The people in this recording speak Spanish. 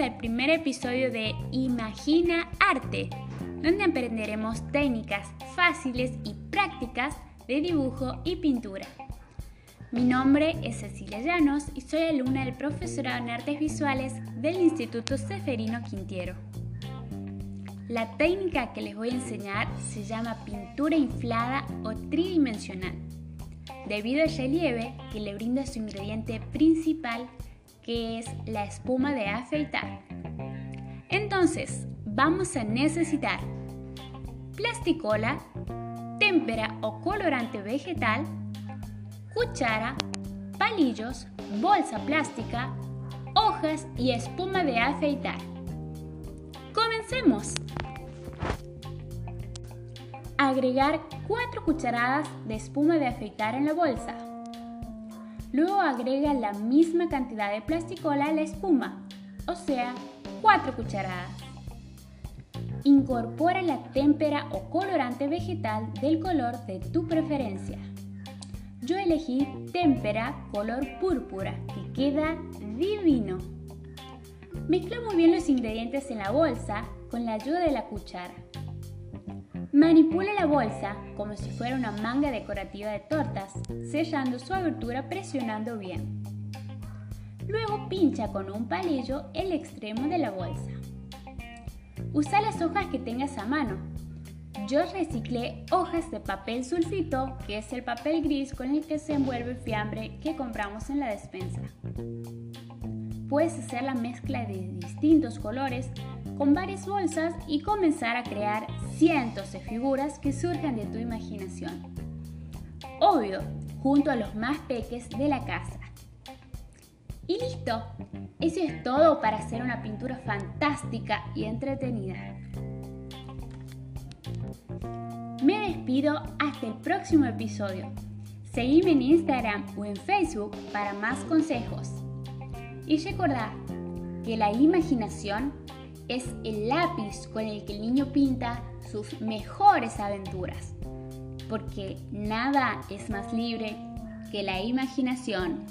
al primer episodio de Imagina Arte, donde aprenderemos técnicas fáciles y prácticas de dibujo y pintura. Mi nombre es Cecilia Llanos y soy alumna del profesorado en artes visuales del Instituto Seferino Quintiero. La técnica que les voy a enseñar se llama pintura inflada o tridimensional, debido al relieve que le brinda su ingrediente principal que es la espuma de afeitar. Entonces, vamos a necesitar plasticola, témpera o colorante vegetal, cuchara, palillos, bolsa plástica, hojas y espuma de afeitar. Comencemos. Agregar 4 cucharadas de espuma de afeitar en la bolsa. Luego agrega la misma cantidad de plasticola a la espuma, o sea, 4 cucharadas. Incorpora la témpera o colorante vegetal del color de tu preferencia. Yo elegí témpera color púrpura, que queda divino. Mezcla muy bien los ingredientes en la bolsa con la ayuda de la cuchara. Manipula la bolsa como si fuera una manga decorativa de tortas, sellando su abertura presionando bien. Luego pincha con un palillo el extremo de la bolsa. Usa las hojas que tengas a mano. Yo reciclé hojas de papel sulfito, que es el papel gris con el que se envuelve el fiambre que compramos en la despensa. Puedes hacer la mezcla de distintos colores con varias bolsas y comenzar a crear cientos de figuras que surjan de tu imaginación. Obvio, junto a los más peques de la casa. Y listo, eso es todo para hacer una pintura fantástica y entretenida. Me despido hasta el próximo episodio. Seguime en Instagram o en Facebook para más consejos. Y recordad que la imaginación es el lápiz con el que el niño pinta sus mejores aventuras, porque nada es más libre que la imaginación.